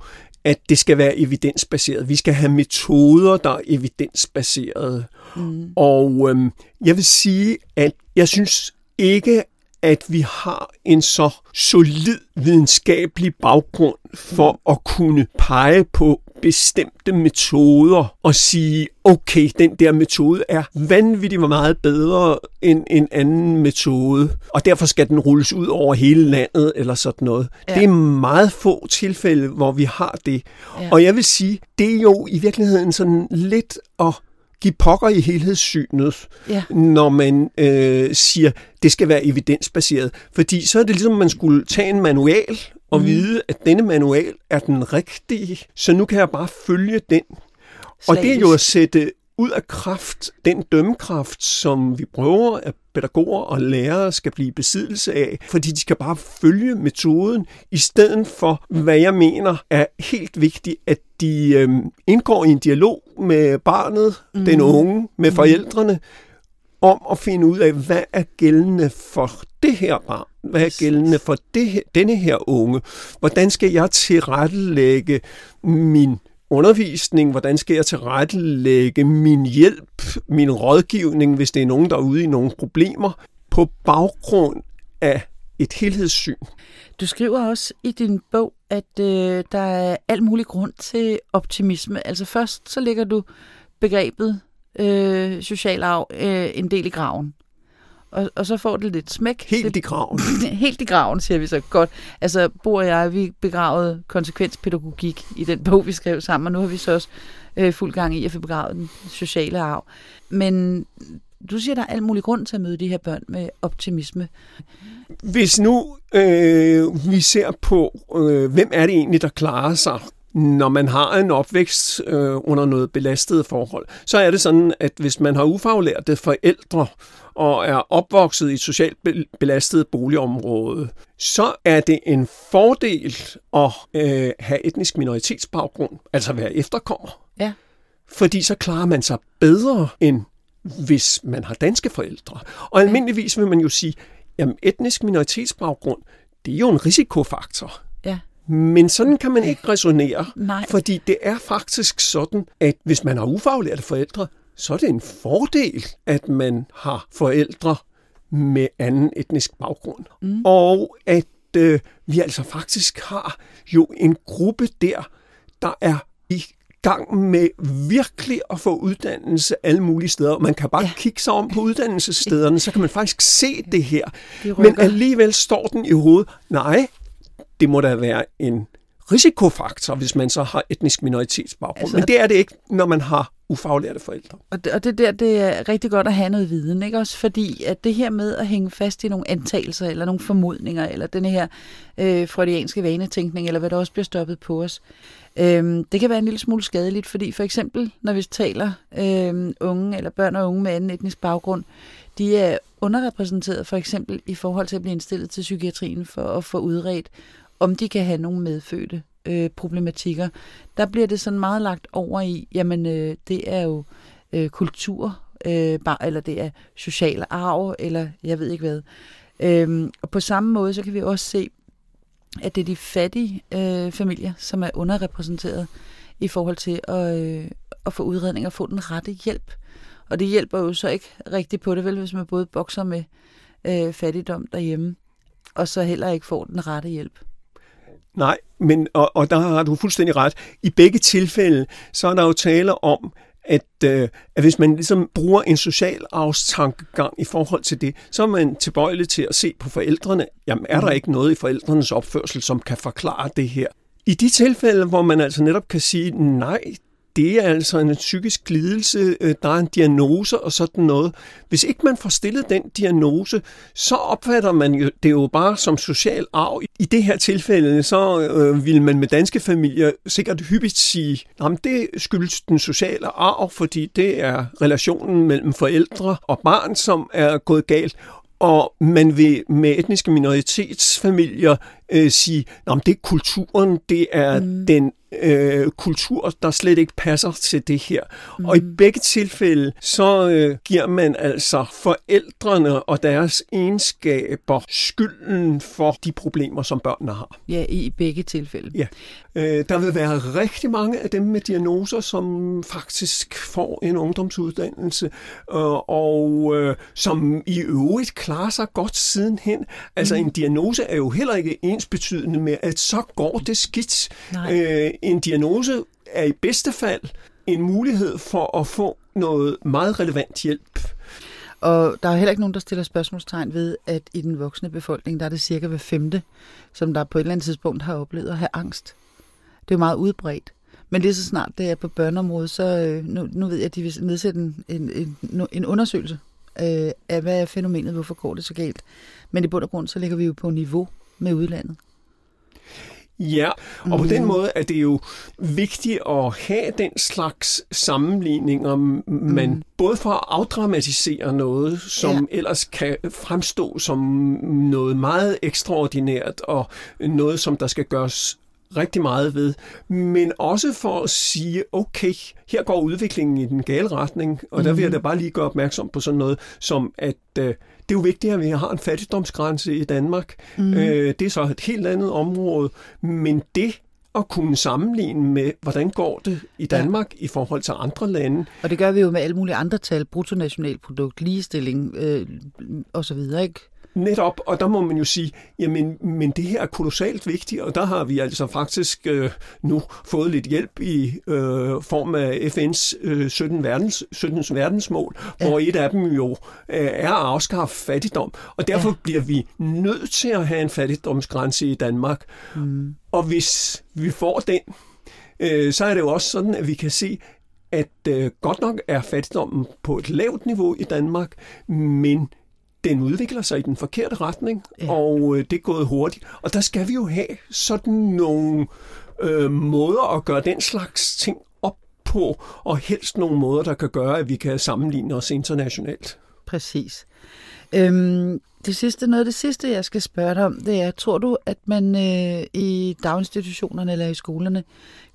at det skal være evidensbaseret. Vi skal have metoder, der er evidensbaserede. Mm. Og øh, jeg vil sige, at jeg synes ikke, at vi har en så solid videnskabelig baggrund for mm. at kunne pege på bestemte metoder og sige, okay, den der metode er vanvittigt meget bedre end en anden metode, og derfor skal den rulles ud over hele landet eller sådan noget. Ja. Det er meget få tilfælde, hvor vi har det. Ja. Og jeg vil sige, det er jo i virkeligheden sådan lidt at give pokker i helhedssynet, ja. når man øh, siger, det skal være evidensbaseret. Fordi så er det ligesom, man skulle tage en manual og mm. vide, at denne manual er den rigtige, så nu kan jeg bare følge den. Slagisk. Og det er jo at sætte ud af kraft den dømmekraft, som vi prøver, at pædagoger og lærere skal blive besiddelse af, fordi de skal bare følge metoden, i stedet for, hvad jeg mener er helt vigtigt, at de øhm, indgår i en dialog med barnet, mm. den unge, med mm. forældrene, om at finde ud af, hvad er gældende for det her barn? Hvad er gældende for det her, denne her unge? Hvordan skal jeg tilrettelægge min undervisning? Hvordan skal jeg tilrettelægge min hjælp, min rådgivning, hvis det er nogen, der er ude i nogle problemer, på baggrund af et helhedssyn. Du skriver også i din bog, at øh, der er al mulig grund til optimisme. Altså først så ligger du begrebet øh, social arv øh, en del i graven. Og, og så får det lidt smæk. Helt i graven. Helt i graven, siger vi så godt. Altså, Bo og jeg, vi begravede konsekvenspædagogik i den bog, vi skrev sammen, og nu har vi så også øh, fuld gang i at få begravet den sociale arv. Men du siger, der er al mulig grund til at møde de her børn med optimisme. Hvis nu øh, vi ser på, øh, hvem er det egentlig, der klarer sig når man har en opvækst øh, under noget belastede forhold, så er det sådan, at hvis man har ufaglærte forældre og er opvokset i et socialt belastet boligområde, så er det en fordel at øh, have etnisk minoritetsbaggrund, altså være efterkommer. Ja. Fordi så klarer man sig bedre end hvis man har danske forældre. Og almindeligvis vil man jo sige, jamen etnisk minoritetsbaggrund, det er jo en risikofaktor. Ja. Men sådan kan man ikke resonere, Nej. fordi det er faktisk sådan, at hvis man har ufaglærte forældre, så er det en fordel, at man har forældre med anden etnisk baggrund. Mm. Og at øh, vi altså faktisk har jo en gruppe der, der er i gang med virkelig at få uddannelse alle mulige steder. Man kan bare ja. kigge sig om på uddannelsesstederne, så kan man faktisk se det her. Men alligevel står den i hovedet, nej, det må da være en risikofaktor, hvis man så har etnisk minoritetsbaggrund. Altså, Men det er det ikke, når man har ufaglærte forældre. Og det, og det der, det er rigtig godt at have noget viden, ikke? Også fordi, at det her med at hænge fast i nogle antagelser, eller nogle formodninger, eller den her øh, freudianske vanetænkning, eller hvad der også bliver stoppet på os, øh, det kan være en lille smule skadeligt, fordi for eksempel, når vi taler øh, unge, eller børn og unge med anden etnisk baggrund, de er underrepræsenteret for eksempel i forhold til at blive indstillet til psykiatrien for at få udredt om de kan have nogle medfødte øh, problematikker. Der bliver det sådan meget lagt over i, jamen øh, det er jo øh, kultur, øh, bar, eller det er social arv, eller jeg ved ikke hvad. Øhm, og på samme måde, så kan vi også se, at det er de fattige øh, familier, som er underrepræsenteret i forhold til at, øh, at få udredning og få den rette hjælp. Og det hjælper jo så ikke rigtigt på det, vel, hvis man både bokser med øh, fattigdom derhjemme, og så heller ikke får den rette hjælp. Nej, men, og, og der har du fuldstændig ret. I begge tilfælde, så er der jo tale om, at, øh, at hvis man ligesom bruger en social arvstankegang i forhold til det, så er man tilbøjelig til at se på forældrene. Jamen, er der mm. ikke noget i forældrenes opførsel, som kan forklare det her? I de tilfælde, hvor man altså netop kan sige, nej, det er altså en psykisk lidelse, øh, der er en diagnose og sådan noget. Hvis ikke man får stillet den diagnose, så opfatter man jo, det jo bare som social arv. I det her tilfælde, så øh, vil man med danske familier sikkert hyppigt sige, at det skyldes den sociale arv, fordi det er relationen mellem forældre og barn, som er gået galt. Og man vil med etniske minoritetsfamilier øh, sige, at det er kulturen, det er mm. den øh, kultur, der slet ikke passer til det her. Mm. Og i begge tilfælde, så øh, giver man altså forældrene og deres egenskaber skylden for de problemer, som børnene har. Ja, i begge tilfælde. Ja. Øh, der vil være rigtig mange af dem med diagnoser, som faktisk får en ungdomsuddannelse, øh, og øh, som i øvrigt klarer sig godt sidenhen. Altså mm. en diagnose er jo heller ikke ensbetydende med, at så går det skidt. Øh, en diagnose er i bedste fald en mulighed for at få noget meget relevant hjælp. Og der er heller ikke nogen, der stiller spørgsmålstegn ved, at i den voksne befolkning, der er det cirka hver femte, som der på et eller andet tidspunkt har oplevet at have angst. Det er meget udbredt. Men det er så snart det er på børneområdet, så øh, nu, nu ved jeg, at de vil nedsætte en, en, en, en undersøgelse øh, af, hvad er fænomenet, hvorfor går det så galt. Men i bund og grund, så ligger vi jo på niveau med udlandet. Ja, og på mm. den måde er det jo vigtigt at have den slags sammenligninger, man mm. både for at afdramatisere noget, som ja. ellers kan fremstå som noget meget ekstraordinært og noget, som der skal gøres rigtig meget ved, men også for at sige, okay, her går udviklingen i den gale retning, og mm. der vil jeg da bare lige gøre opmærksom på sådan noget, som at øh, det er jo vigtigt, at vi har en fattigdomsgrænse i Danmark. Mm. Øh, det er så et helt andet område, men det at kunne sammenligne med, hvordan går det i Danmark ja. i forhold til andre lande. Og det gør vi jo med alle mulige andre tal, bruttonationalprodukt, ligestilling øh, og så videre, ikke? Netop, og der må man jo sige, jamen, men det her er kolossalt vigtigt, og der har vi altså faktisk øh, nu fået lidt hjælp i øh, form af FN's øh, 17, verdens, 17 verdensmål, ja. hvor et af dem jo øh, er at afskaffe fattigdom, og derfor ja. bliver vi nødt til at have en fattigdomsgrænse i Danmark. Mm. Og hvis vi får den, øh, så er det jo også sådan, at vi kan se, at øh, godt nok er fattigdommen på et lavt niveau i Danmark, men den udvikler sig i den forkerte retning, ja. og øh, det er gået hurtigt. Og der skal vi jo have sådan nogle øh, måder at gøre den slags ting op på, og helst nogle måder, der kan gøre, at vi kan sammenligne os internationalt. Præcis. Øhm, det sidste, noget af det sidste, jeg skal spørge dig om, det er, tror du, at man øh, i daginstitutionerne eller i skolerne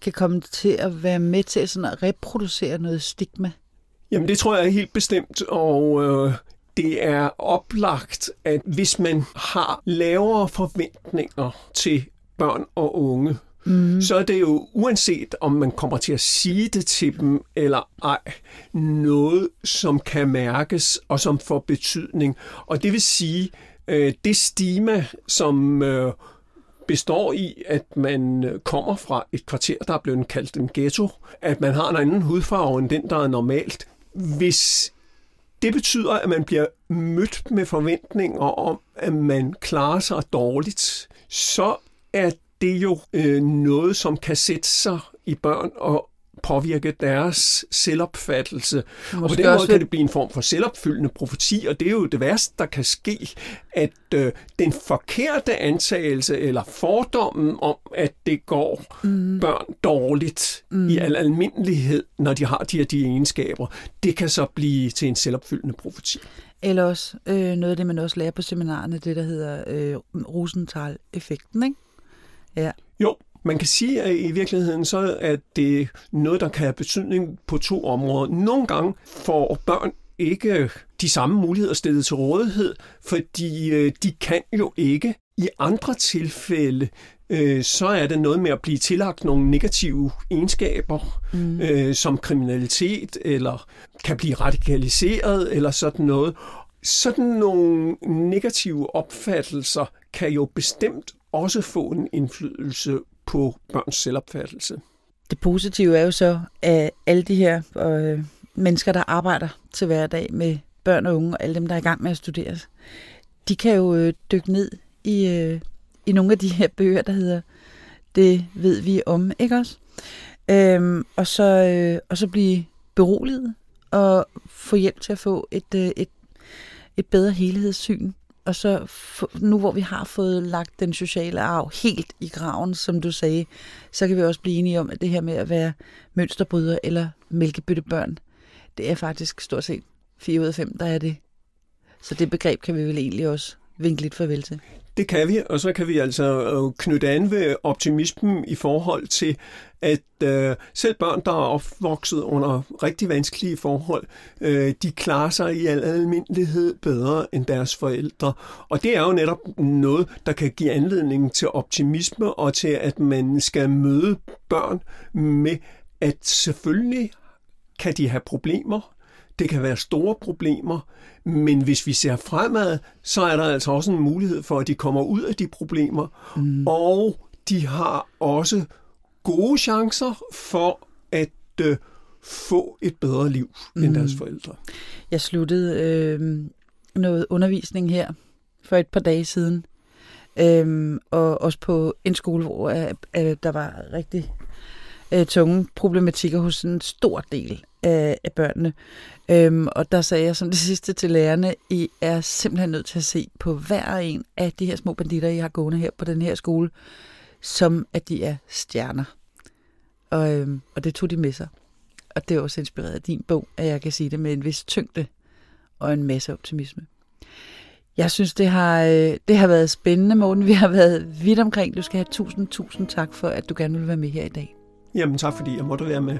kan komme til at være med til sådan at reproducere noget stigma? Jamen det tror jeg er helt bestemt, og øh, det er oplagt, at hvis man har lavere forventninger til børn og unge, mm. så er det jo uanset om man kommer til at sige det til dem eller ej, noget som kan mærkes og som får betydning. Og det vil sige, øh, det stima, som øh, består i, at man kommer fra et kvarter, der er blevet kaldt en ghetto, at man har en anden hudfarve end den, der er normalt. Hvis det betyder, at man bliver mødt med forventninger om, at man klarer sig dårligt, så er det jo øh, noget, som kan sætte sig i børn og påvirke deres selvopfattelse. Måske og på den måde kan det blive en form for selvopfyldende profeti, og det er jo det værste, der kan ske, at øh, den forkerte antagelse eller fordommen om, at det går mm. børn dårligt mm. i al almindelighed, når de har de her de egenskaber, det kan så blive til en selvopfyldende profeti. Eller også øh, noget af det, man også lærer på seminarerne, det der hedder øh, Rosenthal-effekten, ikke? Ja. Jo, man kan sige, at i virkeligheden så er det noget, der kan have betydning på to områder. Nogle gange får børn ikke de samme muligheder stillet til rådighed, fordi øh, de kan jo ikke i andre tilfælde øh, så er det noget med at blive tillagt nogle negative egenskaber, mm. øh, som kriminalitet, eller kan blive radikaliseret, eller sådan noget. Sådan nogle negative opfattelser kan jo bestemt også få en indflydelse på børns selvopfattelse. Det positive er jo så, at alle de her øh, mennesker, der arbejder til hverdag med børn og unge, og alle dem, der er i gang med at studere, de kan jo øh, dykke ned i, øh, i nogle af de her bøger, der hedder Det ved vi om, ikke også? Øhm, og, så, øh, og så blive beroliget og få hjælp til at få et, øh, et, et bedre helhedssyn og så nu hvor vi har fået lagt den sociale arv helt i graven, som du sagde, så kan vi også blive enige om, at det her med at være mønsterbryder eller mælkebøttebørn, det er faktisk stort set 4 ud af 5, der er det. Så det begreb kan vi vel egentlig også vinke lidt farvel til. Det kan vi, og så kan vi altså øh, knytte an ved optimismen i forhold til, at øh, selv børn, der er opvokset under rigtig vanskelige forhold, øh, de klarer sig i al almindelighed bedre end deres forældre. Og det er jo netop noget, der kan give anledning til optimisme og til, at man skal møde børn med, at selvfølgelig kan de have problemer, det kan være store problemer, men hvis vi ser fremad, så er der altså også en mulighed for, at de kommer ud af de problemer, mm. og de har også gode chancer for at øh, få et bedre liv mm. end deres forældre. Jeg sluttede øh, noget undervisning her for et par dage siden, øh, og også på en skole, hvor øh, der var rigtig øh, tunge problematikker hos en stor del af, af børnene. Øhm, og der sagde jeg som det sidste til lærerne, I er simpelthen nødt til at se på hver en af de her små banditter, I har gående her på den her skole, som at de er stjerner. Og, øhm, og det tog de med sig. Og det er også inspireret af din bog, at jeg kan sige det med en vis tyngde og en masse optimisme. Jeg synes, det har, øh, det har været spændende, Morten. Vi har været vidt omkring. Du skal have tusind, tusind tak for, at du gerne vil være med her i dag. Jamen tak, fordi jeg måtte være med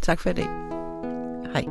tak for i dag. Hej.